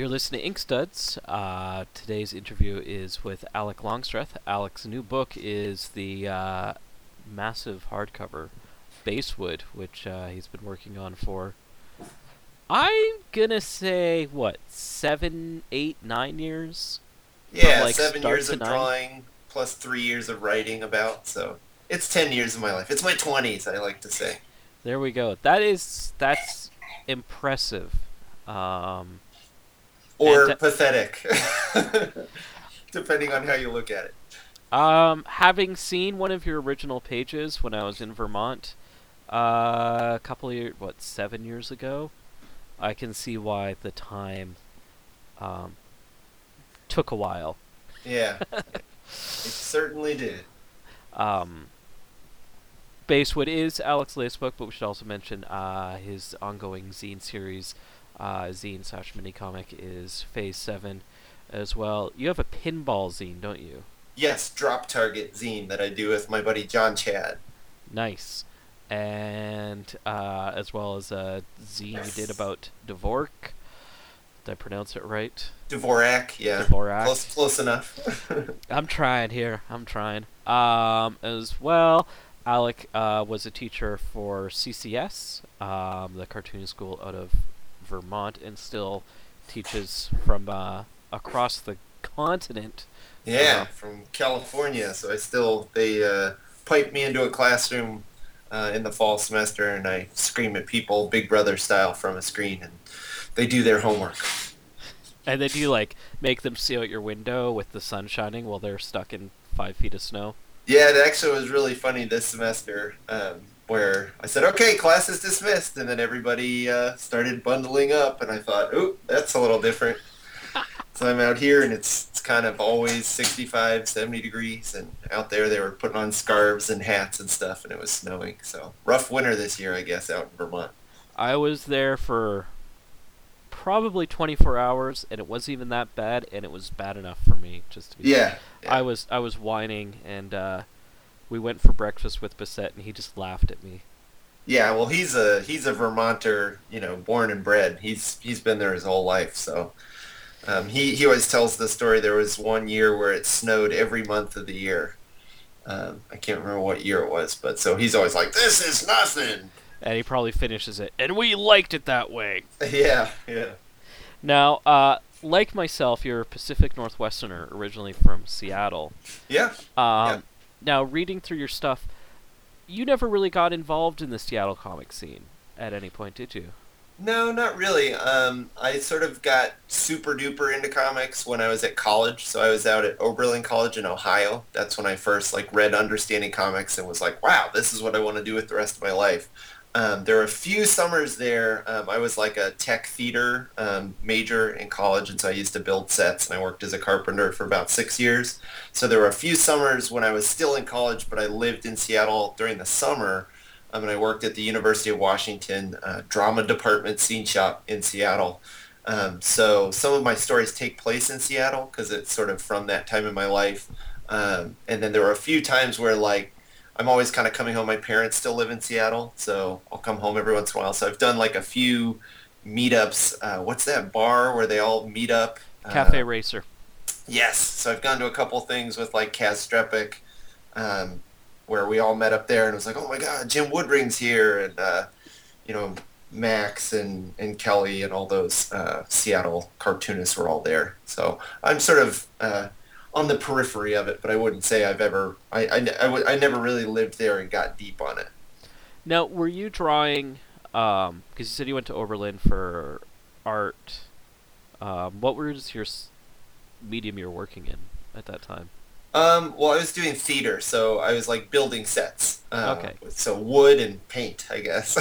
You're listening to Ink Studs. Uh, today's interview is with Alec Longstreth. Alec's new book is the uh, massive hardcover Basewood, which uh, he's been working on for, I'm gonna say, what, seven, eight, nine years? Yeah, like, seven years of nine? drawing plus three years of writing about. So it's ten years of my life. It's my twenties, I like to say. There we go. That is that's impressive. Um, Or And- pathetic, depending on how you look at it. Um, having seen one of your original pages when I was in Vermont, uh, a couple of years, what, seven years ago, I can see why the time, um, took a while. Yeah, it certainly did. Um, Basewood is Alex latest book, but we should also mention uh, his ongoing zine series, uh, zine slash mini comic is Phase Seven, as well. You have a pinball zine, don't you? Yes, drop target zine that I do with my buddy John Chad. Nice. And uh, as well as a zine you did about Dvorak. Did I pronounce it right? Dvorak, yeah, Dvorak. close, close enough. I'm trying here. I'm trying. Um, as well, Alec uh, was a teacher for CCS, um, the cartoon school out of Vermont, and still teaches from uh, across the continent. Yeah, Wow. from California. So I still they uh, pipe me into a classroom uh, in the fall semester, and I scream at people, Big Brother style, from a screen, and they do their homework. And then you like make them see out your window with the sun shining while they're stuck in five feet of snow. Yeah, it actually was really funny this semester, um, where I said, "Okay, class is dismissed," and then everybody uh, started bundling up, and I thought, "Oh, that's a little different." so I'm out here, and it's it's kind of always 65, 70 degrees, and out there they were putting on scarves and hats and stuff, and it was snowing. So rough winter this year, I guess, out in Vermont. I was there for probably 24 hours, and it wasn't even that bad, and it was bad enough for me just to be. Yeah, yeah. I was I was whining, and uh, we went for breakfast with Bissette, and he just laughed at me. Yeah, well, he's a he's a Vermonter, you know, born and bred. He's he's been there his whole life. So um, he he always tells the story. There was one year where it snowed every month of the year. Um, I can't remember what year it was, but so he's always like, "This is nothing." And he probably finishes it, and we liked it that way. Yeah, yeah, Now, uh, like myself, you're a Pacific Northwesterner, originally from Seattle. yeah. Um, Now, reading through your stuff, you never really got involved in the Seattle comic scene at any point, did you? No, not really. Um, I sort of got super duper into comics when I was at college. So I was out at Oberlin College in Ohio. That's when I first like read Understanding Comics and was like, wow, this is what I want to do with the rest of my life. Um, there were a few summers there. Um, I was like a tech theater um, major in college, and so I used to build sets, and I worked as a carpenter for about six years. So there were a few summers when I was still in college, but I lived in Seattle during the summer. Um, and I worked at the University of Washington uh, Drama Department Scene Shop in Seattle. Um, so some of my stories take place in Seattle because it's sort of from that time in my life. Um, and then there were a few times where like I'm always kind of coming home. My parents still live in Seattle, so I'll come home every once in a while. So I've done like a few meetups. Uh, what's that bar where they all meet up? Cafe Uh, Racer. Yes. So I've gone to a couple things with like Kaz Strzepek, um, where we all met up there and it was like, oh my God, Jim Woodring's here. And, uh, you know, Max and, and Kelly and all those uh, Seattle cartoonists were all there. So I'm sort of uh, on the periphery of it, but I wouldn't say I've ever, I, I, I, w- I never really lived there and got deep on it. Now, were you drawing? Because you said you went to Oberlin for art. Um, what was your s- medium you were working in at that time? Um, well, I was doing theater, so I was like building sets. Uh, Okay. So wood and paint, I guess.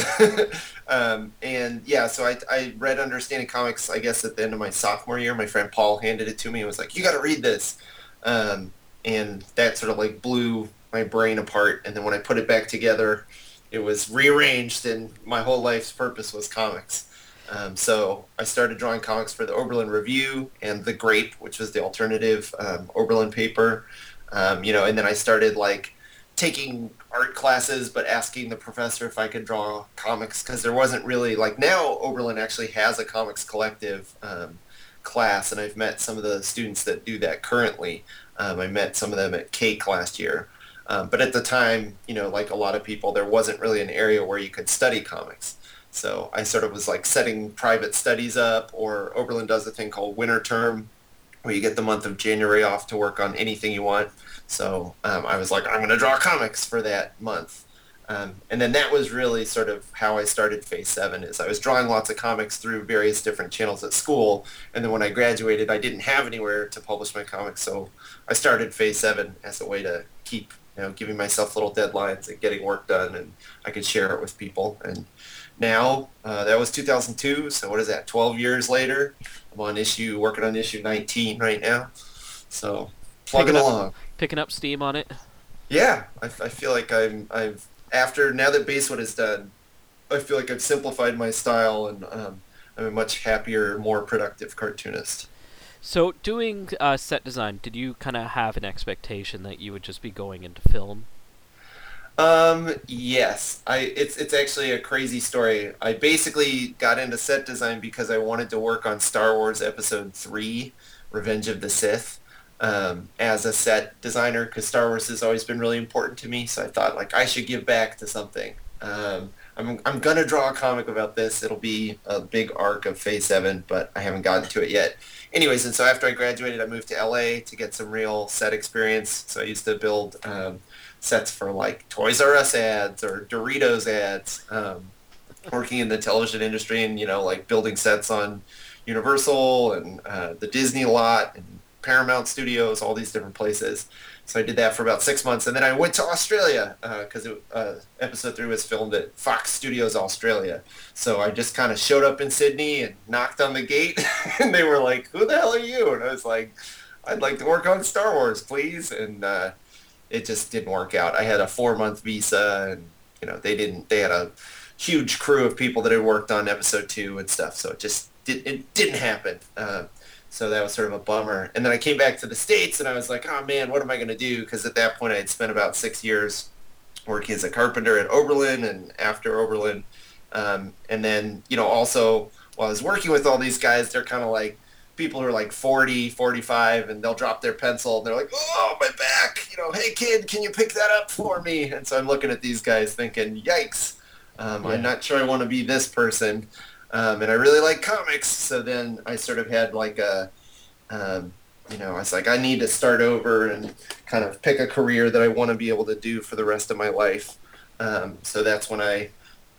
um, and yeah, so I, I read Understanding Comics, I guess, at the end of my sophomore year. My friend Paul handed it to me and was like, you got to read this. Um, and that sort of like blew my brain apart. And then when I put it back together, it was rearranged and my whole life's purpose was comics. Um, so I started drawing comics for the Oberlin Review and The Grape, which was the alternative um, Oberlin paper. Um, you know, and then I started like taking art classes, but asking the professor if I could draw comics because there wasn't really like now Oberlin actually has a comics collective. Um, class, and I've met some of the students that do that currently. Um, I met some of them at Cake last year. Um, but at the time, you know, like a lot of people, there wasn't really an area where you could study comics. So I sort of was like setting private studies up, or Oberlin does a thing called winter term, where you get the month of January off to work on anything you want. So um, I was like, I'm going to draw comics for that month. Um, and then that was really sort of how I started Phase 7 is I was drawing lots of comics through various different channels at school. And then when I graduated, I didn't have anywhere to publish my comics. So I started Phase 7 as a way to keep, you know, giving myself little deadlines and getting work done and I could share it with people. And now, uh, that was 2002. So what is that, 12 years later? I'm on issue, working on issue 19 right now. So plugging Picking up- along. Picking up steam on it. Yeah, I, I feel like I'm I've after now that Basewood is done, I feel like I've simplified my style and um, I'm a much happier, more productive cartoonist. So, doing uh, set design, did you kind of have an expectation that you would just be going into film? Um, yes, I it's it's actually a crazy story. I basically got into set design because I wanted to work on Star Wars Episode Three, Revenge of the Sith. Um, as a set designer, because Star Wars has always been really important to me, so I thought like I should give back to something. Um, I'm, I'm gonna draw a comic about this. It'll be a big arc of Phase Seven, but I haven't gotten to it yet. Anyways, and so after I graduated, I moved to LA to get some real set experience. So I used to build um, sets for like Toys R Us ads or Doritos ads. Um, working in the television industry and you know like building sets on Universal and uh, the Disney lot and Paramount Studios, all these different places. So I did that for about six months, and then I went to Australia because uh, episode three was filmed at Fox Studios Australia. So I just kind of showed up in Sydney and knocked on the gate, and they were like, "Who the hell are you?" And I was like, "I'd like to work on Star Wars, please." And uh, it just didn't work out. I had a four month visa, and you know they didn't. They had a huge crew of people that had worked on episode two and stuff, so it just did, it didn't happen. So that was sort of a bummer. And then I came back to the States and I was like, oh man, what am I going to do? Because at that point I had spent about six years working as a carpenter at Oberlin and after Oberlin. Um, and then, you know, also while I was working with all these guys, they're kind of like people who are like 40, 45, and they'll drop their pencil and they're like, oh, my back. You know, hey kid, can you pick that up for me? And so I'm looking at these guys thinking, yikes. Um, Yeah. I'm not sure I want to be this person um, and I really like comics. So then I sort of had like a, um, you know, I was like, I need to start over and kind of pick a career that I want to be able to do for the rest of my life. Um, so that's when I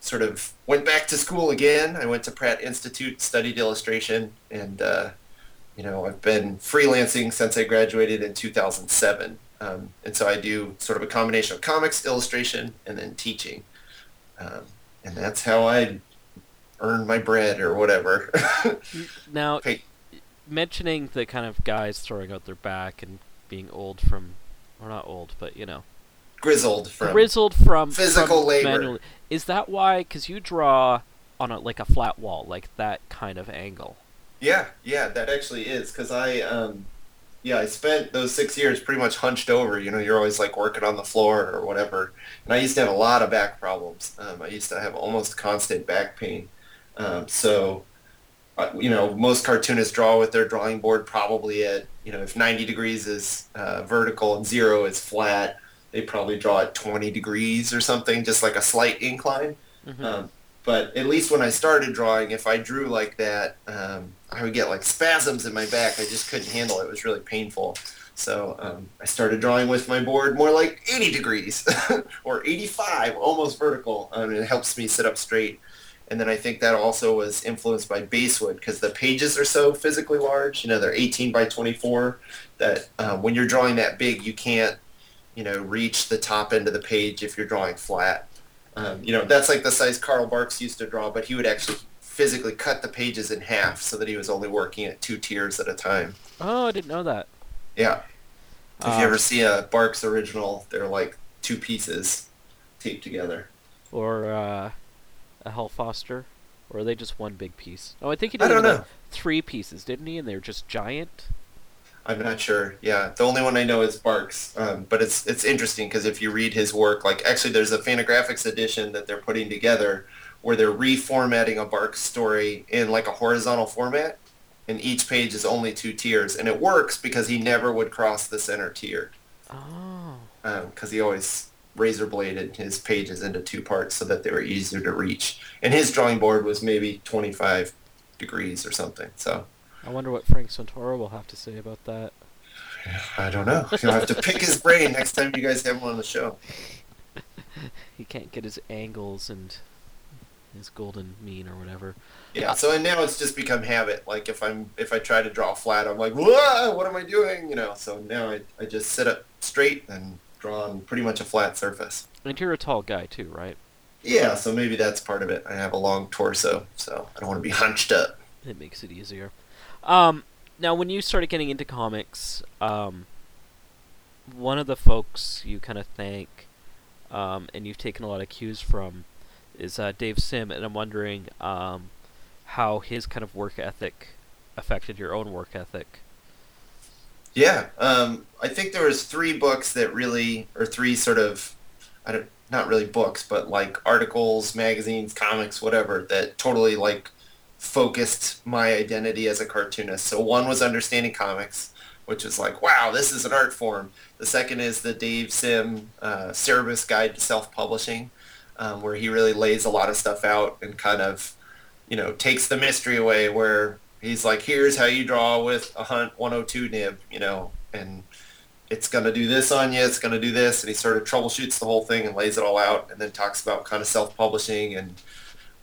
sort of went back to school again. I went to Pratt Institute, studied illustration, and uh, you know, I've been freelancing since I graduated in 2007. Um, and so I do sort of a combination of comics, illustration, and then teaching. Um, and that's how I earn my bread or whatever. Now, Hey. mentioning the kind of guys throwing out their back and being old from, or not old, but you know, Grizzled from grizzled from physical from labor. manual- Is that why? Because you draw on a like a flat wall, like that kind of angle. Yeah, yeah, that actually is because I, um, yeah, I spent those six years pretty much hunched over. You know, you're always like working on the floor or whatever. And I used to have a lot of back problems. Um, I used to have almost constant back pain. Um, so, uh, you know, most cartoonists draw with their drawing board probably at, you know, if 90 degrees is uh, vertical and zero is flat, they probably draw at 20 degrees or something, just like a slight incline. Mhm. Um, but at least when I started drawing, if I drew like that, um, I would get like spasms in my back. I just couldn't handle it. It was really painful. So um, I started drawing with my board more like 80 degrees or 85, almost vertical. Um, it helps me sit up straight. And then I think that also was influenced by basewood because the pages are so physically large. You know, they're 18 by 24 that um, when you're drawing that big, you can't, you know, reach the top end of the page if you're drawing flat. Um, you know, that's like the size Carl Barks used to draw, but he would actually physically cut the pages in half so that he was only working at two tiers at a time. Oh, I didn't know that. Yeah. If Um, you ever see a Barks original, they're like two pieces taped together. or uh, a Hal Foster, or are they just one big piece? Oh, I think he I did don't know. three pieces, didn't he? And they're just giant. I'm not sure. Yeah, the only one I know is Barks, um, but it's it's interesting because if you read his work, like actually there's a Fantagraphics edition that they're putting together where they're reformatting a Barks story in like a horizontal format, and each page is only two tiers, and it works because he never would cross the center tier. Oh. Because um, he always razor bladed his pages into two parts so that they were easier to reach. And his drawing board was maybe 25 degrees or something. So I wonder what Frank Santoro will have to say about that. I don't know. You'll have to pick his brain next time you guys have him on the show. he can't get his angles and his golden mean or whatever. Yeah. So and now it's just become habit. Like if I'm if I try to draw flat, I'm like, Whoa, what am I doing? You know. So now I I just sit up straight and draw on pretty much a flat surface. And you're a tall guy too, right? Yeah. So maybe that's part of it. I have a long torso, so I don't want to be hunched up. It makes it easier. Um, now, when you started getting into comics, um, one of the folks you kind of thank, um, and you've taken a lot of cues from, is uh, Dave Sim, and I'm wondering um, how his kind of work ethic affected your own work ethic. Yeah, um, I think there was three books that really, or three sort of, I don't, not really books, but like articles, magazines, comics, whatever, that totally like focused my identity as a cartoonist. So one was understanding comics, which is like, wow, this is an art form. The second is the Dave Sim uh, Cerebus Guide to Self-Publishing, um, where he really lays a lot of stuff out and kind of, you know, takes the mystery away where he's like, here's how you draw with a Hunt 102 nib, you know, and it's going to do this on you, it's going to do this, and he sort of troubleshoots the whole thing and lays it all out and then talks about kind of self-publishing and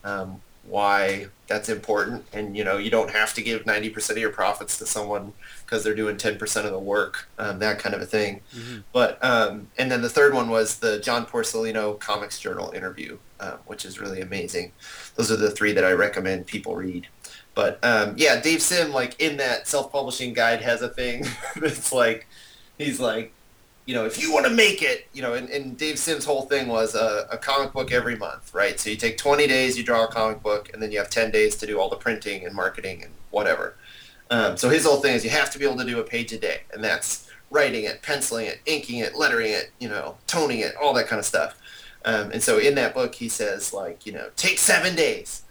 um, why that's important. And you know you don't have to give 90% of your profits to someone because they're doing 10% of the work um, that kind of a thing. Mm-hmm. but um, and then the third one was the john porcellino comics journal interview uh, which is really amazing. Those are the three that i recommend people read but um, yeah dave sim like in that self-publishing guide has a thing that's like he's like you know, if you want to make it, you know, and, and Dave Sim's whole thing was a, a, comic book every month, right? So you take 20 days, you draw a comic book, and then you have 10 days to do all the printing and marketing and whatever. Um, so his whole thing is you have to be able to do a page a day, and that's writing it, penciling it, inking it, lettering it, you know, toning it, all that kind of stuff. Um, and so in that book, he says, like, you know, take seven days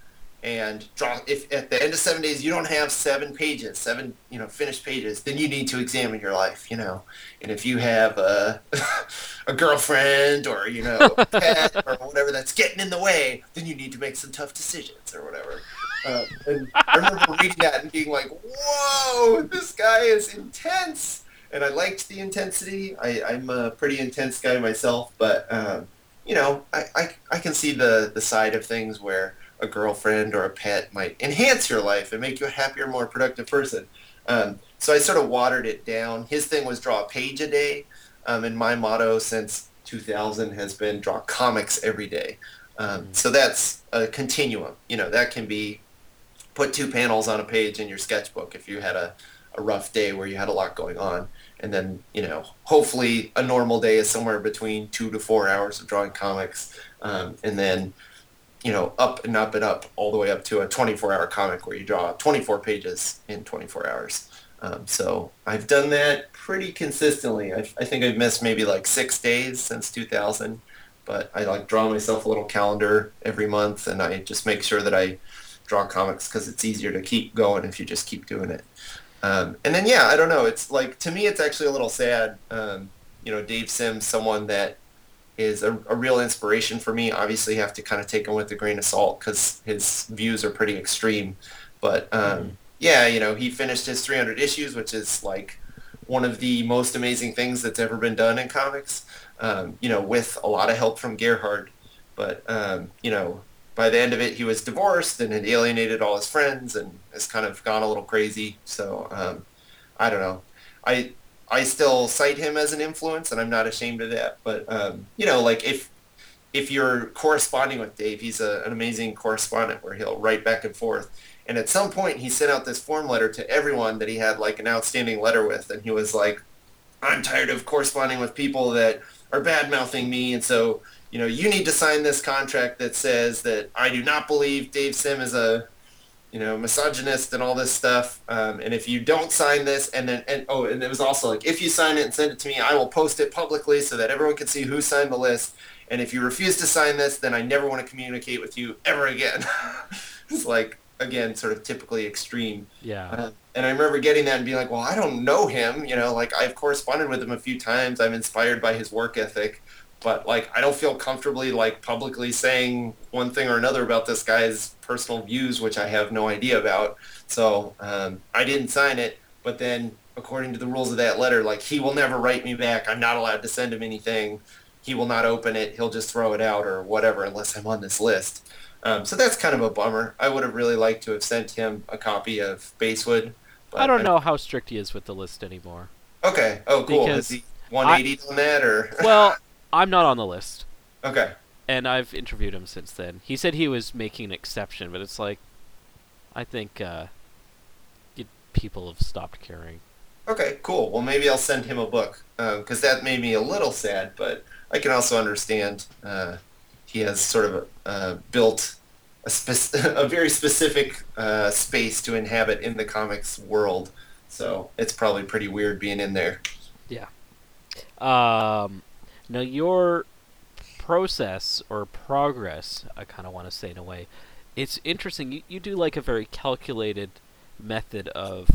and draw if at the end of seven days you don't have seven pages seven you know finished pages then you need to examine your life you know? And if you have a a girlfriend or you know pet or whatever that's getting in the way then you need to make some tough decisions or whatever. Uh, and i remember reading that and being like whoa this guy is intense! And i liked the intensity. I, i'm a pretty intense guy myself but um, you know I, I, I can see the the side of things where a girlfriend or a pet might enhance your life and make you a happier, more productive person. Um, so I sort of watered it down. His thing was draw a page a day, um, and my motto since 2000 has been draw comics every day. Um, mm-hmm. so that's a continuum. You know, that can be put two panels on a page in your sketchbook if you had a, a rough day where you had a lot going on. And then, you know, hopefully a normal day is somewhere between two to four hours of drawing comics. Um, and then you know, up and up and up all the way up to a 24-hour comic where you draw 24 pages in 24 hours. Um, so I've done that pretty consistently. I, I think I've missed maybe like six days since 2000, but I like draw myself a little calendar every month, and I just make sure that I draw comics because it's easier to keep going if you just keep doing it. Um, and then yeah, I don't know. It's like to me, it's actually a little sad. Um, you know, Dave Sims, someone that is a, a, real inspiration for me. Obviously, you have to kind of take him with a grain of salt because his views are pretty extreme. But um, mm-hmm. yeah, you know, he finished his 300 issues, which is like one of the most amazing things that's ever been done in comics. Um, you know, with a lot of help from Gerhard. But um, you know, by the end of it, he was divorced and had alienated all his friends and has kind of gone a little crazy. So um, I don't know. I I still cite him as an influence, and I'm not ashamed of that. But um, you know, like if if you're corresponding with Dave, he's a, an amazing correspondent where he'll write back and forth. And at some point, he sent out this form letter to everyone that he had like an outstanding letter with, and he was like, "I'm tired of corresponding with people that are bad mouthing me, and so." You know, you need to sign this contract that says that I do not believe Dave Sim is a you know, misogynist and all this stuff. Um, and if you don't sign this, and then, and oh, and it was also like, if you sign it and send it to me, I will post it publicly so that everyone can see who signed the list. And if you refuse to sign this, then I never want to communicate with you ever again. it's like, again sort of typically extreme. Yeah. Uh, and I remember getting that and being like, well, I don't know him. You know, like I've corresponded with him a few times. I'm inspired by his work ethic, but like I don't feel comfortably like publicly saying one thing or another about this guy's personal views, which I have no idea about. So um, I didn't sign it. But then, according to the rules of that letter, like he will never write me back. I'm not allowed to send him anything. He will not open it. He'll just throw it out or whatever unless I'm on this list. Um, so that's kind of a bummer. I would have really liked to have sent him a copy of Basewood. But I don't know how strict he is with the list anymore. Okay. Oh, cool. Because Is he 180 on that or? well, I'm not on the list. Okay. And I've interviewed him since then. He said he was making an exception, but it's like, I think uh, people have stopped caring. Okay, cool. Well, maybe I'll send him a book because uh, that made me a little sad, but I can also understand uh, he has sort of uh, built a, spe- a, very specific uh, space to inhabit in the comics world. So it's probably pretty weird being in there. Yeah. Um, now your process or progress, I kind of want to say in a way, it's interesting. You, you do like a very calculated method of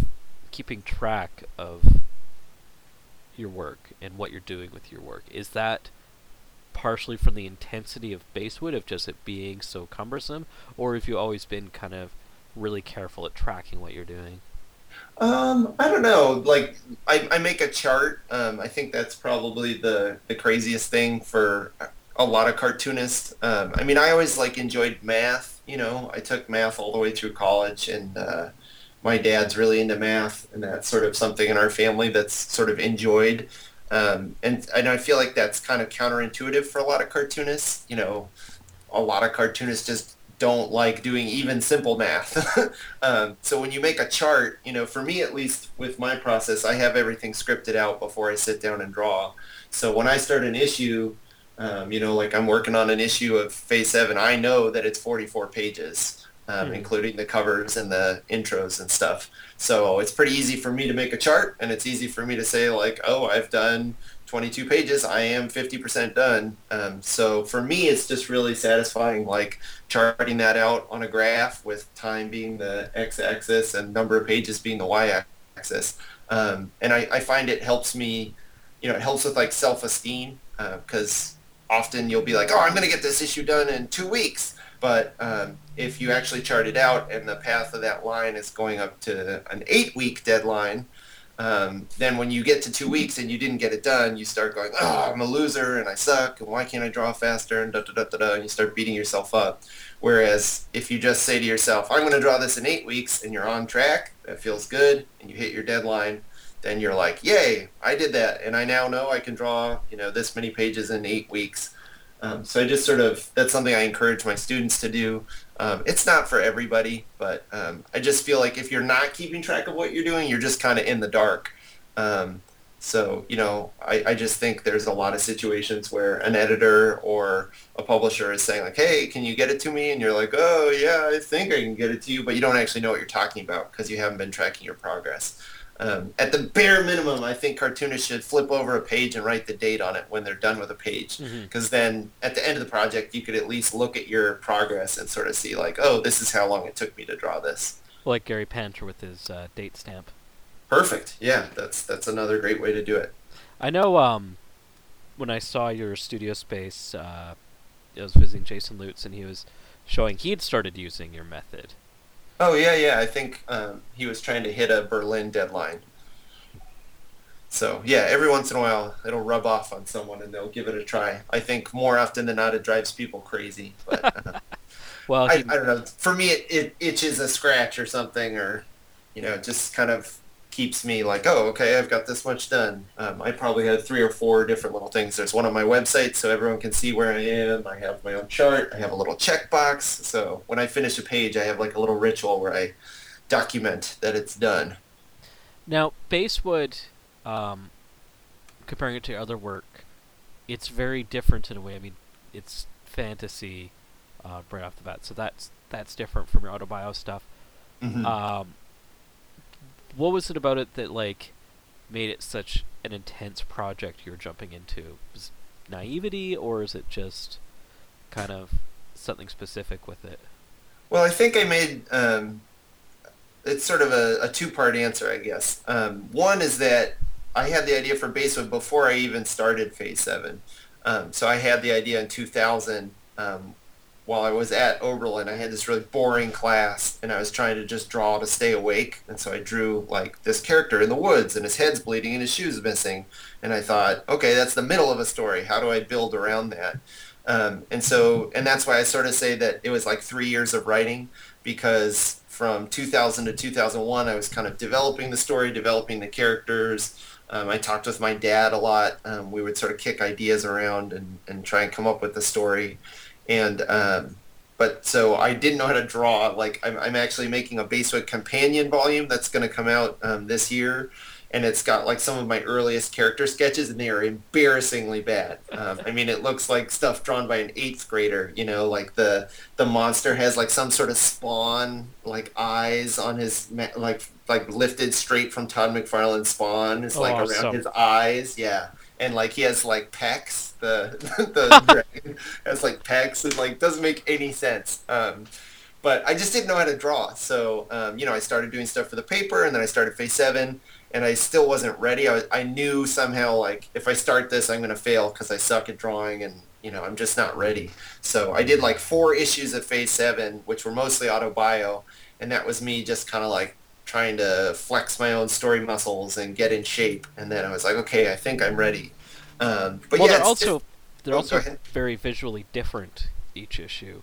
keeping track of your work and what you're doing with your work. Is that partially from the intensity of Basewood of just it being so cumbersome, or have you always been kind of really careful at tracking what you're doing? Um, I don't know. Like, I, I make a chart. Um, I think that's probably the, the craziest thing for a lot of cartoonists. Um, I mean, I always like enjoyed math. You know, I took math all the way through college, and uh, my dad's really into math, and that's sort of something in our family that's sort of enjoyed. Um, and, and I feel like that's kind of counterintuitive for a lot of cartoonists. You know, a lot of cartoonists just don't like doing even simple math. um, so when you make a chart, you know, for me at least with my process, I have everything scripted out before I sit down and draw. So when I start an issue, um, you know, like I'm working on an issue of Phase 7, I know that it's 44 pages, um, mm-hmm. including the covers and the intros and stuff. So it's pretty easy for me to make a chart, and it's easy for me to say like, oh, I've done 22 pages. I am 50% done. Um, so for me, it's just really satisfying, like charting that out on a graph with time being the x-axis and number of pages being the y-axis. Um, and I, I, find it helps me, you know, it helps with like self-esteem because uh, often you'll be like, oh, I'm going to get this issue done in two weeks. But um, if you actually chart it out and the path of that line is going up to an eight week deadline, um, then when you get to two weeks and you didn't get it done, you start going, oh, I'm a loser and I suck and why can't I draw faster and da da da da da and you start beating yourself up. Whereas if you just say to yourself, I'm going to draw this in eight weeks and you're on track, that feels good, and you hit your deadline, then you're like, yay, I did that and I now know I can draw, you know, this many pages in eight weeks. Um, so I just sort of, that's something I encourage my students to do. Um, it's not for everybody, but um, I just feel like if you're not keeping track of what you're doing, you're just kind of in the dark. Um, so, you know, I, I just think there's a lot of situations where an editor or a publisher is saying like, hey, can you get it to me? And you're like, oh, yeah, I think I can get it to you, but you don't actually know what you're talking about because you haven't been tracking your progress. Um, at the bare minimum, I think cartoonists should flip over a page and write the date on it when they're done with a page, because mm-hmm. then at the end of the project, you could at least look at your progress and sort of see like, oh, this is how long it took me to draw this. Like Gary Panter with his uh, date stamp. Perfect. Yeah, that's that's another great way to do it. I know. Um, when I saw your studio space, uh, I was visiting Jason Lutes, and he was showing he had started using your method. Oh yeah, yeah. I think um, he was trying to hit a Berlin deadline. So yeah, every once in a while it'll rub off on someone and they'll give it a try. I think more often than not it drives people crazy. But uh, well, I, I, don't know. For me, it, it itches a scratch or something, or you know, just kind of keeps me like, oh, okay, I've got this much done. Um, I probably had three or four different little things. There's one on my website so everyone can see where I am. I have my own chart. I have a little checkbox. So when I finish a page, I have like a little ritual where I document that it's done. Now, Basewood, um, comparing it to other work, it's very different in a way. I mean, it's fantasy uh, right off the bat, so that's that's different from your autobio stuff. Mm-hmm. Um, what was it about it that like made it such an intense project you're jumping into? Was naivety or is it just kind of something specific with it? Well, I think I made um, it's sort of a, a two-part answer, I guess. Um, one is that I had the idea for Basewood before I even started Phase Seven. Um, so I had the idea in 2000 um, while I was at Oberlin. I had this really boring class, and I was trying to just draw to stay awake. And so I drew like this character in the woods, and his head's bleeding, and his shoes missing. And I thought, okay, that's the middle of a story. How do I build around that? Um, and so, and that's why I sort of say that it was like three years of writing because from 2000 to 2001, I was kind of developing the story, developing the characters. Um, I talked with my dad a lot. Um, we would sort of kick ideas around and, and try and come up with the story. And um, but so I didn't know how to draw. Like I'm, I'm actually making a Basewood companion volume that's going to come out um, this year and it's got like some of my earliest character sketches, and they are embarrassingly bad. Um, I mean, it looks like stuff drawn by an eighth grader. You know, like the the monster has like some sort of spawn like eyes on his like like lifted straight from Todd McFarlane's Spawn. It's like awesome. around his eyes, yeah, and like he has like pecs. The the dragon has like pecs and like doesn't make any sense. Um, but I just didn't know how to draw. So, um, you know, I started doing stuff for the paper, and then I started Phase Seven, and I still wasn't ready. I, I knew somehow like if I start this, I'm gonna fail because I suck at drawing, and you know I'm just not ready. So I did like four issues of Phase Seven, which were mostly autobio, and that was me just kind of like trying to flex my own story muscles and get in shape. And then I was like, okay, I think I'm ready. Um, but well, yeah, they're also they're oh, also very visually different each issue.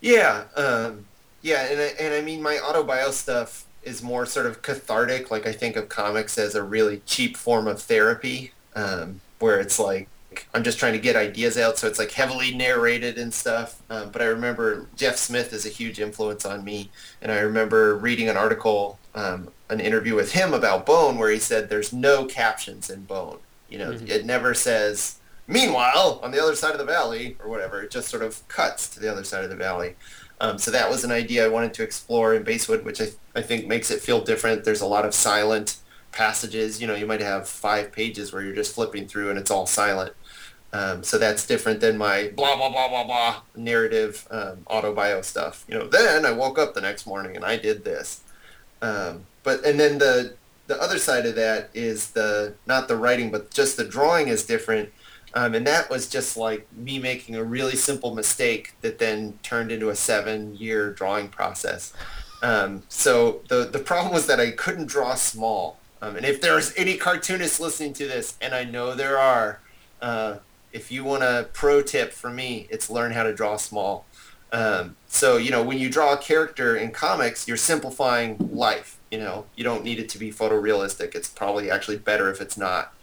Yeah, um, yeah, and I, and I mean my autobio stuff is more sort of cathartic. Like I think of comics as a really cheap form of therapy, um, where it's like I'm just trying to get ideas out, so it's like heavily narrated and stuff. Um, but I remember Jeff Smith is a huge influence on me, and I remember reading an article, um, an interview with him about Bone, where he said there's no captions in Bone. You know, mm-hmm. it never says "Meanwhile, on the other side of the valley" or whatever. It just sort of cuts to the other side of the valley. Um, so that was an idea I wanted to explore in Basewood, which I, I think makes it feel different. There's a lot of silent passages. You know, you might have five pages where you're just flipping through and it's all silent. Um, so that's different than my blah blah blah blah blah narrative um, autobio stuff. You know, then I woke up the next morning and I did this. Um, but and then the the other side of that is the not the writing, but just the drawing is different um, and that was just like me making a really simple mistake that then turned into a seven-year drawing process. Um, so the the problem was that I couldn't draw small. Um, and if there's any cartoonists listening to this, and I know there are, uh, if you want a pro tip from me, it's learn how to draw small. Um, so you know when you draw a character in comics, you're simplifying life. You know you don't need it to be photorealistic. It's probably actually better if it's not.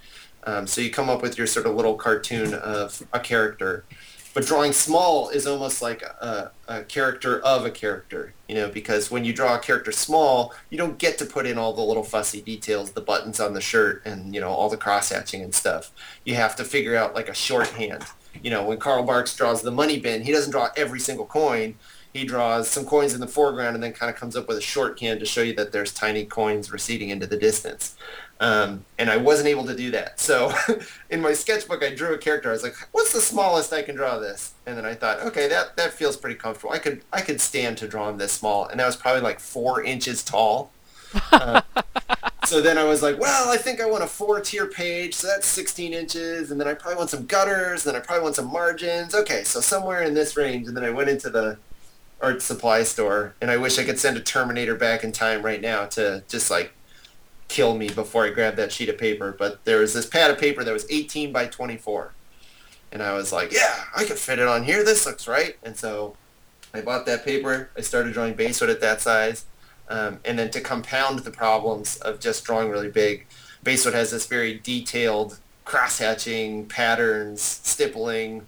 Um, so you come up with your sort of little cartoon of a character. But drawing small is almost like a, a, character of a character, you know, because when you draw a character small, you don't get to put in all the little fussy details, the buttons on the shirt and, you know, all the cross-hatching and stuff. You have to figure out like a shorthand. You know, when Carl Barks draws the money bin, he doesn't draw every single coin. He draws some coins in the foreground and then kind of comes up with a short can to show you that there's tiny coins receding into the distance. Um, and I wasn't able to do that. So in my sketchbook, I drew a character. I was like, what's the smallest I can draw this? And then I thought, okay, that, that feels pretty comfortable. I could, I could stand to draw him this small. And that was probably like four inches tall. Uh, so then I was like, well, I think I want a four tier page. So that's 16 inches. And then I probably want some gutters. And then I probably want some margins. Okay. So somewhere in this range. And then I went into the art supply store and I wish I could send a Terminator back in time right now to just like kill me before I grabbed that sheet of paper. But there was this pad of paper that was 18 by 24. And I was like, yeah, I could fit it on here. This looks right. And so I bought that paper. I started drawing Basewood at that size. Um, and then to compound the problems of just drawing really big, Basewood has this very detailed cross-hatching, patterns, stippling.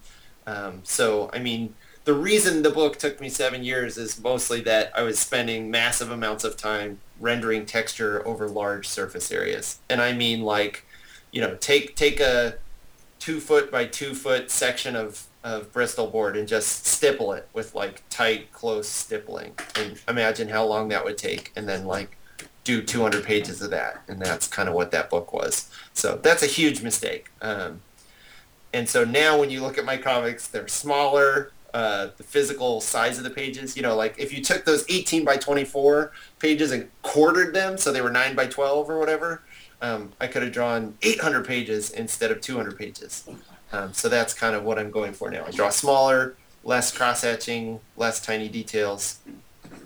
Um, so, I mean, the reason the book took me seven years is mostly that I was spending massive amounts of time rendering texture over large surface areas. And I mean like, you know, take take a two foot by two foot section of, of Bristol board and just stipple it with like tight, close stippling. And imagine how long that would take and then like do 200 pages of that. And that's kind of what that book was. So that's a huge mistake. Um, and so now when you look at my comics, they're smaller, uh, the physical size of the pages. You know, like if you took those 18 by 24 pages and quartered them so they were 9 by 12 or whatever, um, I could have drawn 800 pages instead of 200 pages. Um, so that's kind of what I'm going for now. I draw smaller, less cross-hatching, less tiny details.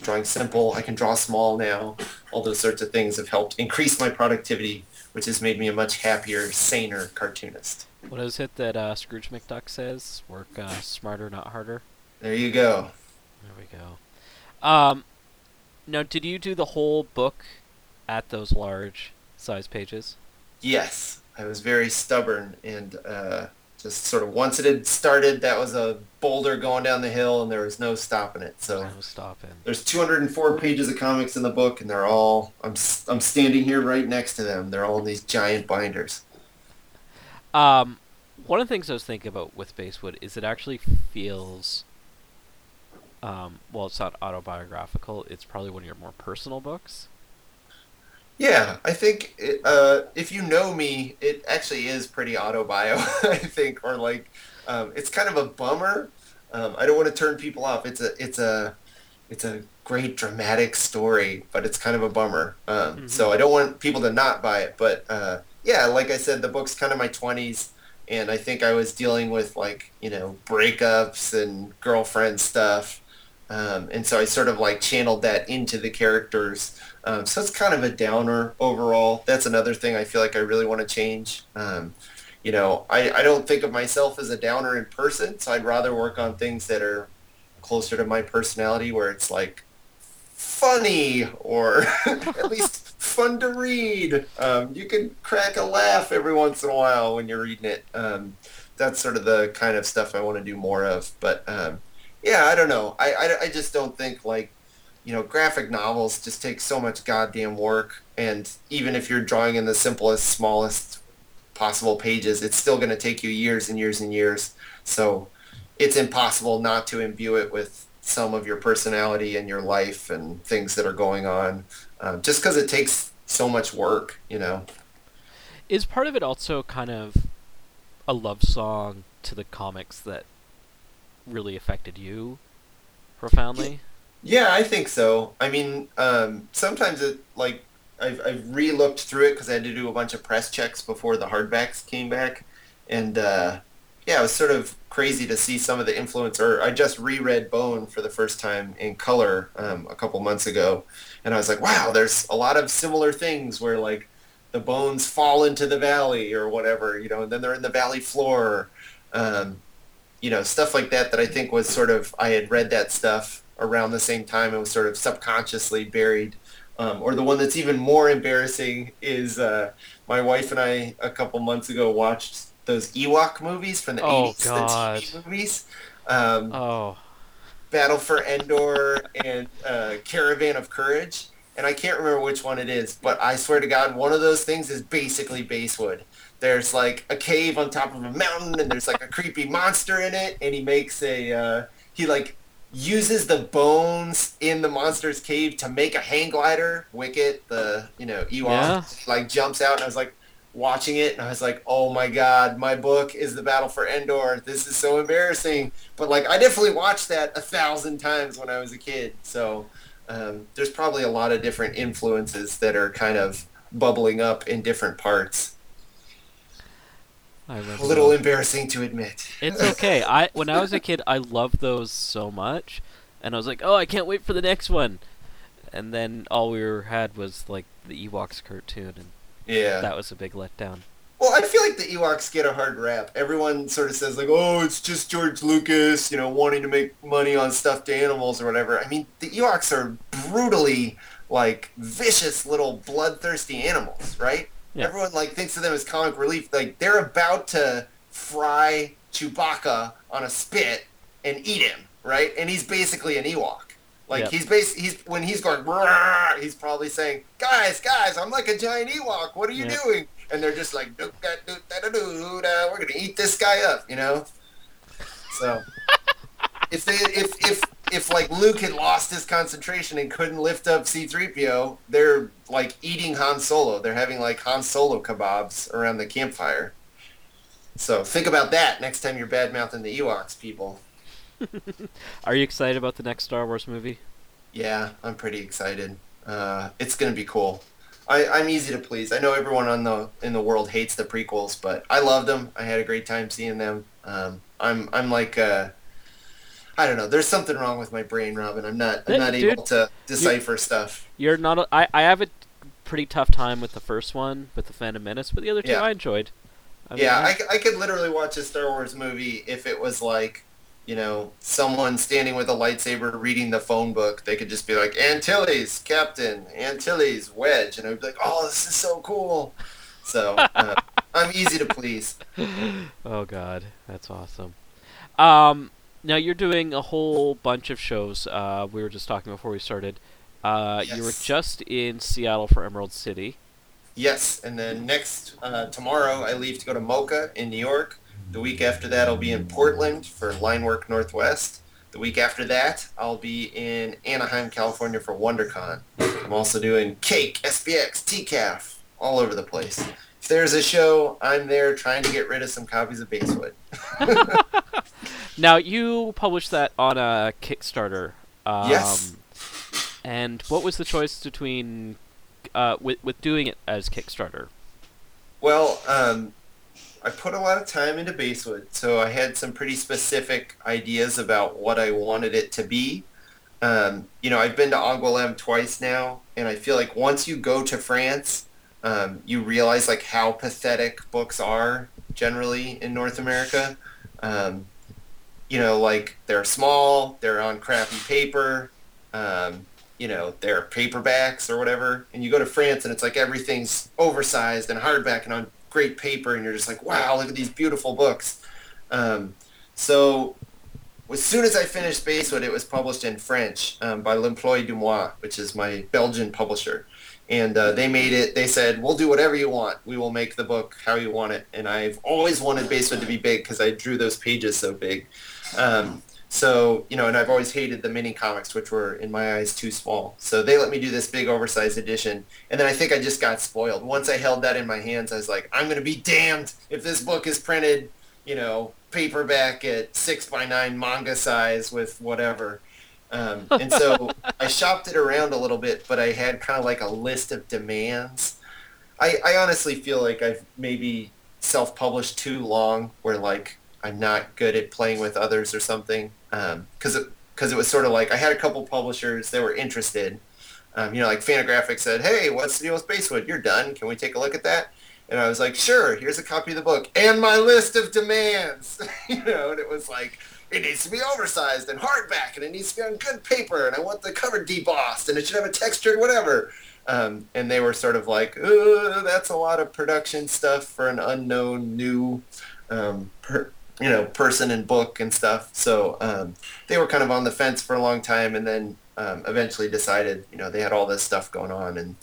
Drawing simple, I can draw small now. All those sorts of things have helped increase my productivity, which has made me a much happier, saner cartoonist. What is it that uh, Scrooge McDuck says? Work uh, smarter, not harder. There you go. There we go. Um, now, did you do the whole book at those large size pages? Yes, I was very stubborn and uh, just sort of once it had started, that was a boulder going down the hill, and there was no stopping it. So no stopping. There's 204 pages of comics in the book, and they're all I'm I'm standing here right next to them. They're all in these giant binders. Um, one of the things I was thinking about with Basewood is it actually feels. Um, well, it's not autobiographical. It's probably one of your more personal books. Yeah, I think it, uh, if you know me, it actually is pretty autobio. I think, or like, um, it's kind of a bummer. Um, I don't want to turn people off. It's a, it's a, it's a great dramatic story, but it's kind of a bummer. Um, mm-hmm. So I don't want people to not buy it. But uh, yeah, like I said, the book's kind of my twenties, and I think I was dealing with like you know breakups and girlfriend stuff, um, and so I sort of like channeled that into the characters. Um, so it's kind of a downer overall. That's another thing I feel like I really want to change. Um, you know, I, I don't think of myself as a downer in person, so I'd rather work on things that are closer to my personality where it's like funny or at least fun to read. Um, you can crack a laugh every once in a while when you're reading it. Um, that's sort of the kind of stuff I want to do more of. But um, yeah, I don't know. I, I, I just don't think like you know, graphic novels just take so much goddamn work. And even if you're drawing in the simplest, smallest possible pages, it's still going to take you years and years and years. So it's impossible not to imbue it with some of your personality and your life and things that are going on, um, just because it takes so much work, you know. Is part of it also kind of a love song to the comics that really affected you profoundly? Yeah, I think so. I mean, um, sometimes it like I've, I've re-looked through it because I had to do a bunch of press checks before the hardbacks came back, and uh, yeah, it was sort of crazy to see some of the influence. Or I just reread Bone for the first time in color um, a couple months ago, and I was like, wow, there's a lot of similar things where like the bones fall into the valley or whatever, you know, and then they're in the valley floor. Um, you know, stuff like that that I think was sort of I had read that stuff around the same time and was sort of subconsciously buried. Um, or the one that's even more embarrassing is uh, my wife and I a couple months ago watched those Ewok movies from the oh, 80s, God. the TV movies. Um, oh. Battle for Endor and uh, Caravan of Courage. And I can't remember which one it is, but I swear to God, one of those things is basically Basewood. There's like a cave on top of a mountain, and there's like a creepy monster in it, and he makes a uh, he like uses the bones in the monster's cave to make a hang glider. Wicket, the you know Ewok, yeah. like jumps out, and I was like watching it, and I was like, oh my god, my book is the Battle for Endor. This is so embarrassing. But like, I definitely watched that a thousand times when I was a kid. So um, there's probably a lot of different influences that are kind of bubbling up in different parts a little embarrassing to admit. It's okay. I when I was a kid, I loved those so much, and I was like, "Oh, I can't wait for the next one." And then all we were, had was like the Ewoks cartoon, and yeah, that was a big letdown. Well, I feel like the Ewoks get a hard rap. Everyone sort of says like, "Oh, it's just George Lucas, you know, wanting to make money on stuffed animals or whatever." I mean, the Ewoks are brutally like vicious little bloodthirsty animals, right? Yeah. Everyone like thinks of them as comic relief. Like they're about to fry Chewbacca on a spit and eat him, right? And he's basically an Ewok. Like yep. he's bas- he's when he's going, he's probably saying, "Guys, guys, I'm like a giant Ewok. What are you yep. doing?" And they're just like, "We're gonna eat this guy up," you know. So if they if if if like Luke had lost his concentration and couldn't lift up C3PO, they're like eating Han Solo. They're having like Han Solo kebabs around the campfire. So think about that next time you're bad mouthing the Ewoks, people. Are you excited about the next Star Wars movie? Yeah, I'm pretty excited. Uh, it's gonna be cool. I, I'm easy to please. I know everyone on the in the world hates the prequels, but I loved them. I had a great time seeing them. Um, I'm I'm like uh, I don't know. There's something wrong with my brain, Robin. I'm not I'm not Dude, able to decipher stuff. You're not. A, I I have a pretty tough time with the first one, with the Phantom Menace, but the other two Yeah. I enjoyed. I yeah, I, I could literally watch a Star Wars movie if it was like, you know, someone standing with a lightsaber reading the phone book. They could just be like, Antilles, Captain, Antilles, Wedge. And I would be like, oh, this is so cool. So uh, I'm easy to please. Oh God, that's awesome. Um, now you're doing a whole bunch of shows. Uh, we were just talking before we started. Uh, you were just in Seattle for Emerald City. Yes, and then next, uh, tomorrow, I leave to go to MoCCA in New York. The week after that, I'll be in Portland for Linework Northwest. The week after that, I'll be in Anaheim, California for WonderCon. I'm also doing Cake, SPX, TCAF, all over the place. If there's a show, I'm there trying to get rid of some copies of Basewood. Now you published that on a Kickstarter. Um, Yes. And what was the choice between uh, with with doing it as Kickstarter? Well, um, I put a lot of time into Basewood, so I had some pretty specific ideas about what I wanted it to be. Um, you know, I've been to Angoulême twice now, and I feel like once you go to France, um, you realize like how pathetic books are generally in North America. Um, you know, like they're small, they're on crappy paper, um, you know, they're paperbacks or whatever. And you go to France and it's like everything's oversized and hardback and on great paper and you're just like, wow, look at these beautiful books. Um, so as soon as I finished Basewood, it was published in French um, by L'Employé du Moi, which is my Belgian publisher. And uh, they made it, they said, we'll do whatever you want. We will make the book how you want it. And I've always wanted Basewood to be big because I drew those pages so big. Um, so, you know, and I've always hated the mini comics, which were, in my eyes, too small. So they let me do this big oversized edition. And then I think I just got spoiled. Once I held that in my hands, I was like, I'm going to be damned if this book is printed, you know, paperback at 6 by 9 manga size with whatever. Um, and so I shopped it around a little bit, but I had kind of like a list of demands. I, I honestly feel like I've maybe self-published too long where like I'm not good at playing with others or something. Because it, cause it was sort of like I had a couple publishers that were interested. Um, you know, like Fantagraphics said, hey, what's the deal with Basewood? You're done. Can we take a look at that? And I was like, sure, here's a copy of the book and my list of demands. you know, and it was like, it needs to be oversized and hardback and it needs to be on good paper and I want the cover debossed and it should have a textured whatever. Um, and they were sort of like, "Ugh, that's a lot of production stuff for an unknown new, um, per, you know, person and book and stuff. So um, they were kind of on the fence for a long time, and then um, eventually decided, you know, they had all this stuff going on, and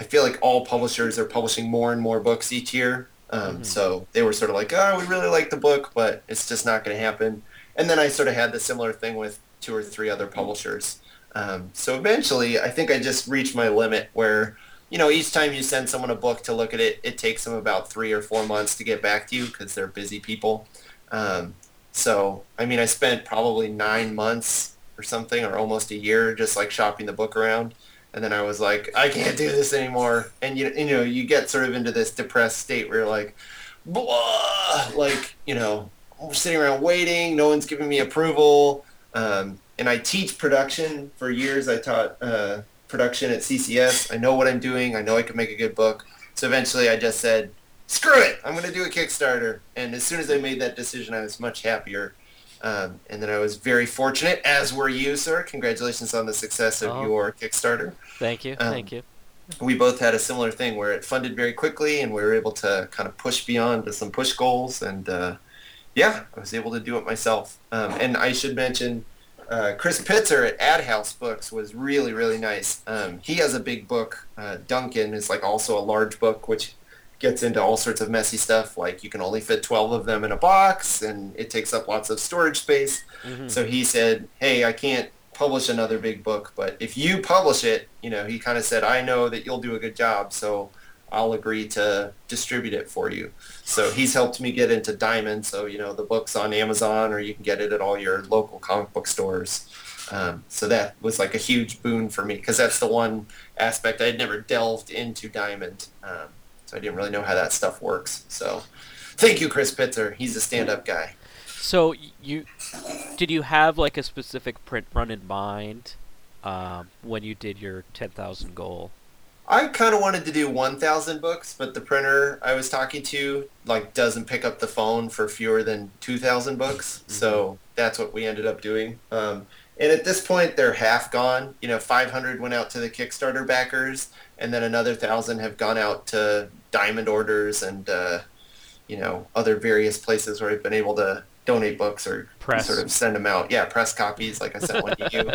I feel like all publishers are publishing more and more books each year. Um, Mhm. So they were sort of like, oh, we really like the book, but it's just not going to happen. And then I sort of had the similar thing with two or three other publishers. Um, so eventually, I think I just reached my limit where, you know, each time you send someone a book to look at it, it takes them about three or four months to get back to you because they're busy people. Um, so, I mean, I spent probably nine months or something, or almost a year, just like shopping the book around. And then I was like, I can't do this anymore. And you, you know, you get sort of into this depressed state where you're like, blah, like, you know, I'm sitting around waiting. No one's giving me approval. Um, and I teach production for years. I taught uh, production at CCS. I know what I'm doing. I know I can make a good book. So eventually I just said, screw it. I'm going to do a Kickstarter. And as soon as I made that decision, I was much happier. Um, and then I was very fortunate, as were you, sir. Congratulations on the success of Oh. your Kickstarter. Thank you, Um, thank you. We both had a similar thing where it funded very quickly and we were able to kind of push beyond to some push goals. And uh, yeah, I was able to do it myself. Um, and I should mention uh, Chris Pitzer at AdHouse Books was really, really nice. Um, he has a big book. Uh, Duncan is like also a large book, which gets into all sorts of messy stuff. Like you can only fit 12 of them in a box and it takes up lots of storage space. Mhm. So he said, hey, I can't publish another big book, but if you publish it, you know, he kind of said, I know that you'll do a good job, so I'll agree to distribute it for you. So he's helped me get into Diamond. So, you know, the book's on Amazon or you can get it at all your local comic book stores. Um, so that was like a huge boon for me because that's the one aspect I had never delved into Diamond. Um, so I didn't really know how that stuff works. So thank you, Chris Pitzer. He's a stand-up guy. So you did you have like a specific print run in mind um, when you did your ten thousand goal? I kind of wanted to do 1,000 books, but the printer I was talking to like doesn't pick up the phone for fewer than 2,000 books. Mm-hmm. So that's what we ended up doing. Um, and at this point, they're half gone. You know, 500 went out to the Kickstarter backers, and then another thousand have gone out to diamond orders and uh, you know other various places where I've been able to donate books or press. sort of send them out. Yeah, press copies like I sent one to you.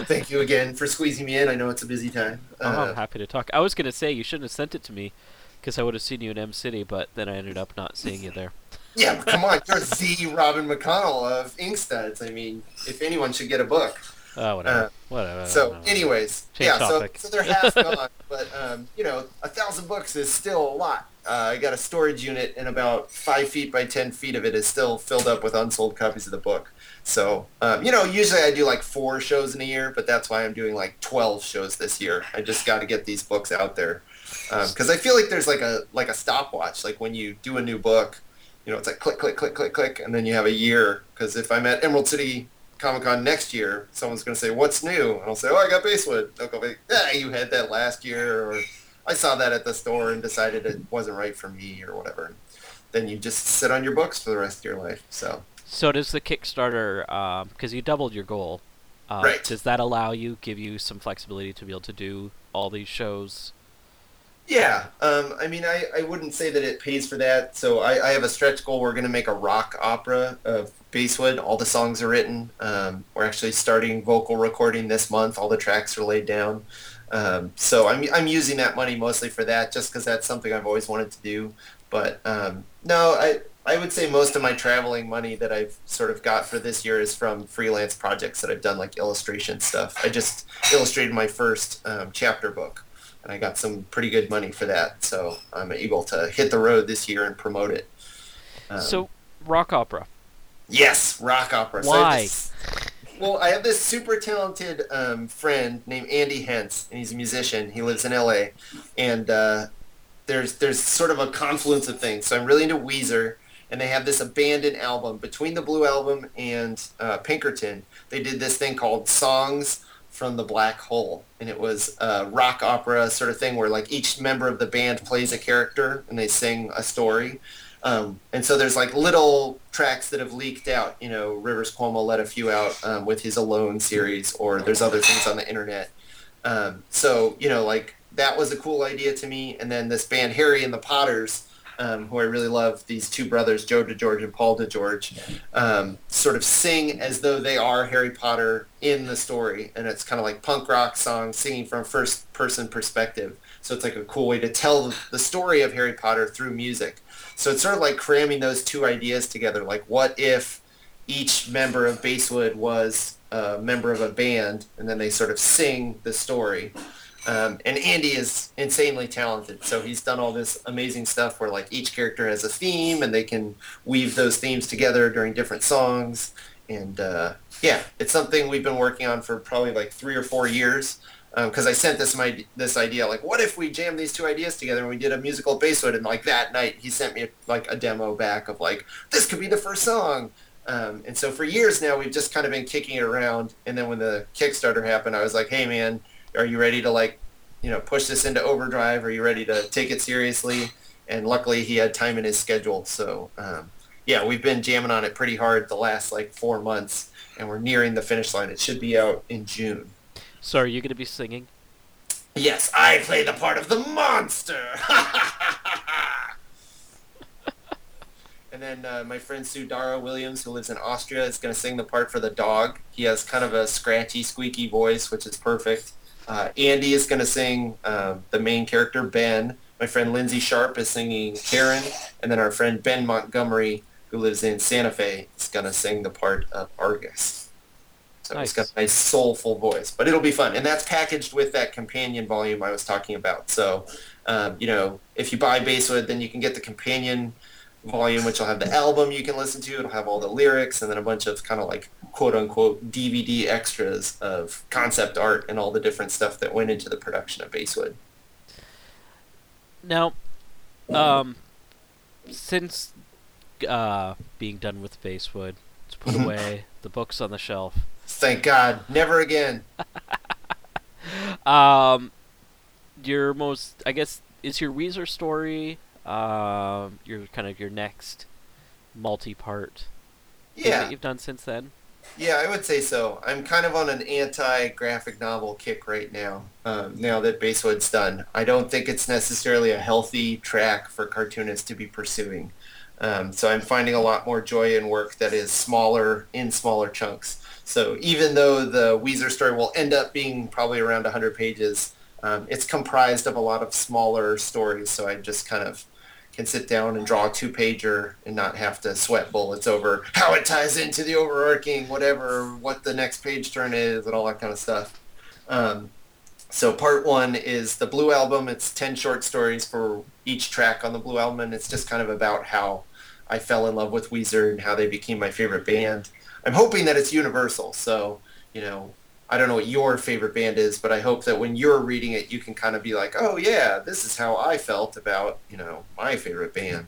Thank you again for squeezing me in. I know it's a busy time. Oh, uh, I'm happy to talk. I was gonna say you shouldn't have sent it to me because I would have seen you in M City, but then I ended up not seeing you there. Yeah, come on, you're the Robin McConnell of Inkstuds. I mean, if anyone should get a book. Oh, whatever. Uh, whatever. So, anyways, Change yeah, so, so they're half gone, but um, you know, a thousand books is still a lot. Uh, I got a storage unit, and about five feet by ten feet of it is still filled up with unsold copies of the book. So, um, you know, usually I do like four shows in a year, but that's why I'm doing like twelve shows this year. I just got to get these books out there because um, I feel like there's like a like a stopwatch. Like when you do a new book, you know, it's like click, click, click, click, click, and then you have a year. Because if I'm at Emerald City Comic Con next year, someone's going to say, "What's new?" And I'll say, "Oh, I got Basewood." They'll go, "Yeah, you had that last year," or "I saw that at the store and decided it wasn't right for me," or whatever. Then you just sit on your books for the rest of your life. So. So does the Kickstarter, because um, you doubled your goal, uh, right. does that allow you, give you some flexibility to be able to do all these shows yeah, um, I mean, I, I wouldn't say that it pays for that. So I, I have a stretch goal. We're going to make a rock opera of Basewood. All the songs are written. Um, we're actually starting vocal recording this month. All the tracks are laid down. Um, so I'm, I'm using that money mostly for that just because that's something I've always wanted to do. But um, no, I, I would say most of my traveling money that I've sort of got for this year is from freelance projects that I've done, like illustration stuff. I just illustrated my first um, chapter book and I got some pretty good money for that. So I'm able to hit the road this year and promote it. Um, so rock opera. Yes, rock opera. Why? So well, I have this super talented um, friend named Andy Hens, and he's a musician. He lives in LA, and uh, there's there's sort of a confluence of things. So I'm really into Weezer, and they have this abandoned album between the Blue Album and uh, Pinkerton. They did this thing called Songs from the Black Hole, and it was a rock opera sort of thing where like each member of the band plays a character and they sing a story. Um, and so there's like little tracks that have leaked out. You know, Rivers Cuomo let a few out um, with his Alone series, or there's other things on the internet. Um, so you know, like that was a cool idea to me. And then this band Harry and the Potters um, who I really love, these two brothers, Joe DeGeorge and Paul DeGeorge, um, sort of sing as though they are Harry Potter in the story. And it's kind of like punk rock songs singing from first person perspective. So it's like a cool way to tell the story of Harry Potter through music. So it's sort of like cramming those two ideas together. Like what if each member of Basewood was a member of a band and then they sort of sing the story. Um, and Andy is insanely talented. So he's done all this amazing stuff where like each character has a theme and they can weave those themes together during different songs. And uh, yeah, it's something we've been working on for probably like three or four years. Because um, I sent this my this idea like, what if we jam these two ideas together and we did a musical Basewood? And like that night, he sent me like a demo back of like, this could be the first song. Um, and so for years now, we've just kind of been kicking it around. And then when the Kickstarter happened, I was like, hey man, are you ready to like, you know, push this into overdrive? Are you ready to take it seriously? And luckily he had time in his schedule. So, um, yeah, we've been jamming on it pretty hard the last like four months and we're nearing the finish line. It should be out in June. So are you going to be singing? Yes, I play the part of the monster. and then uh, my friend Sudara Williams, who lives in Austria, is going to sing the part for the dog. He has kind of a scratchy, squeaky voice, which is perfect. Uh, Andy is going to sing uh, the main character, Ben. My friend Lindsay Sharp is singing Karen. And then our friend Ben Montgomery, who lives in Santa Fe, is going to sing the part of Argus. So Nice. he's got a nice soulful voice, but it'll be fun. And that's packaged with that companion volume I was talking about. So, um, you know, if you buy Basewood, then you can get the companion volume, which will have the album you can listen to. It'll have all the lyrics and then a bunch of kind of like quote unquote DVD extras of concept art and all the different stuff that went into the production of Basewood. Now, um, since uh, being done with Basewood, it's put Mhm. away the books on the shelf. Thank God, never again. Um, your most, I guess, is your Weezer story. Um, your kind of your next multi-part Yeah, that you've done since then. Yeah, I would say so. I'm kind of on an anti-graphic novel kick right now. Um, now that Basewood's done, I don't think it's necessarily a healthy track for cartoonists to be pursuing. Um, so I'm finding a lot more joy in work that is smaller in smaller chunks. So even though the Weezer story will end up being probably around 100 pages, um, it's comprised of a lot of smaller stories. So I just kind of can sit down and draw a two pager and not have to sweat bullets over how it ties into the overarching whatever what the next page turn is and all that kind of stuff. Um, so part one is the blue album. It's 10 short stories for each track on the blue album and it's just kind of about how i fell in love with weezer and how they became my favorite band. I'm hoping that it's universal so you know I don't know what your favorite band is, but I hope that when you're reading it, you can kind of be like, oh yeah, this is how I felt about, you know, my favorite band.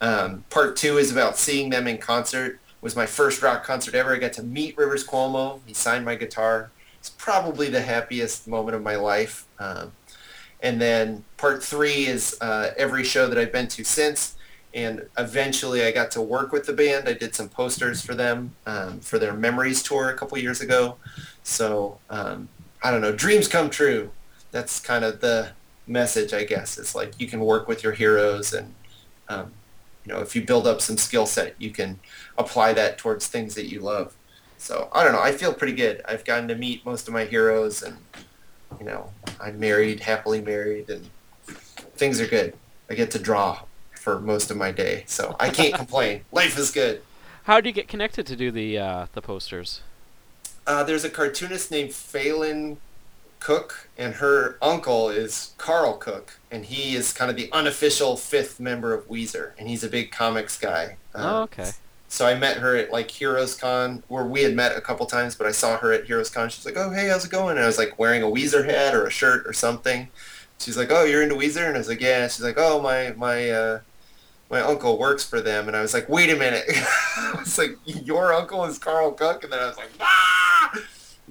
Um, part two is about seeing them in concert. It was my first rock concert ever. I got to meet Rivers Cuomo. He signed my guitar. It's probably the happiest moment of my life. Um, and then part three is uh, every show that I've been to since. And eventually I got to work with the band. I did some posters for them um, for their Memories tour a couple years ago. So um, I don't know, dreams come true. That's kind of the message, I guess. It's like you can work with your heroes, and um, you know, if you build up some skill set, you can apply that towards things that you love. So I don't know. I feel pretty good. I've gotten to meet most of my heroes, and you know, I'm married, happily married, and things are good. I get to draw for most of my day, so I can't complain. Life is good. How do you get connected to do the uh, the posters? Uh, there's a cartoonist named Phelan Koch, and her uncle is Karl Koch, and he is kind of the unofficial fifth member of Weezer, and he's a big comics guy. oh, Uh, okay. So I met her at like Heroes Con, where we had met a couple times, but I saw her at Heroes Con. She's like, "Oh, hey, how's it going?" And I was like wearing a Weezer hat or a shirt or something. She's like, "Oh, you're into Weezer?" And I was like, "Yeah." She's like, "Oh, my my uh, my uncle works for them." And I was like, "Wait a minute!" I was like, "Your uncle is Karl Koch?" And then I was like, "Ah!"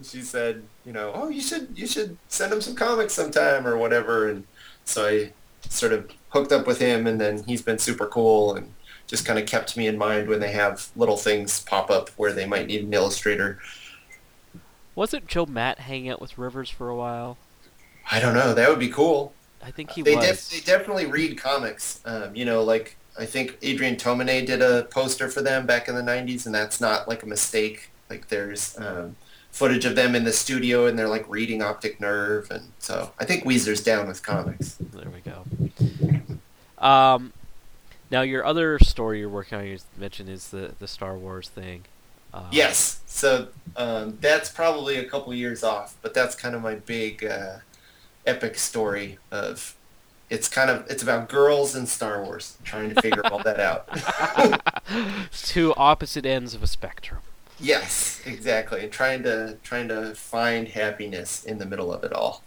She said, "You know, oh, you should you should send him some comics sometime or whatever." And so I sort of hooked up with him, and then he's been super cool and just kind of kept me in mind when they have little things pop up where they might need an illustrator. Wasn't Joe Matt hanging out with Rivers for a while? I don't know. That would be cool. I think he they, was. def- they definitely read comics. Um, you know, like I think Adrian Tomine did a poster for them back in the '90s, and that's not like a mistake. Like there's um, footage of them in the studio, and they're like reading Optic Nerve, and so I think Weezer's down with comics. There we go. Um, now your other story you're working on, you mentioned, is the the Star Wars thing. Uh, Yes, so um, that's probably a couple years off, but that's kind of my big uh, epic story of. It's kind of it's about girls and Star Wars trying to figure all that out. Two opposite ends of a spectrum. Yes, exactly, and trying to trying to find happiness in the middle of it all.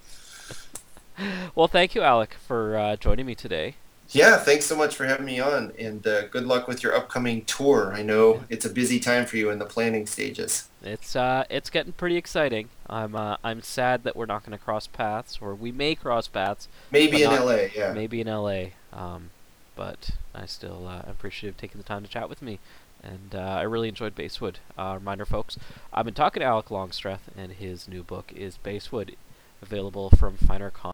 Well, thank you, Alec, for uh, joining me today. Yeah, thanks so much for having me on, and uh, good luck with your upcoming tour. I know it's a busy time for you in the planning stages. It's uh, it's getting pretty exciting. I'm uh, I'm sad that we're not going to cross paths, or we may cross paths, Maybe in not- LA, yeah. maybe in LA. Um, but I still uh, appreciate taking the time to chat with me, and uh, I really enjoyed Basewood. Uh, reminder, folks, I've been talking to Alec Longstreth, and his new book is Basewood, available from Finer Con.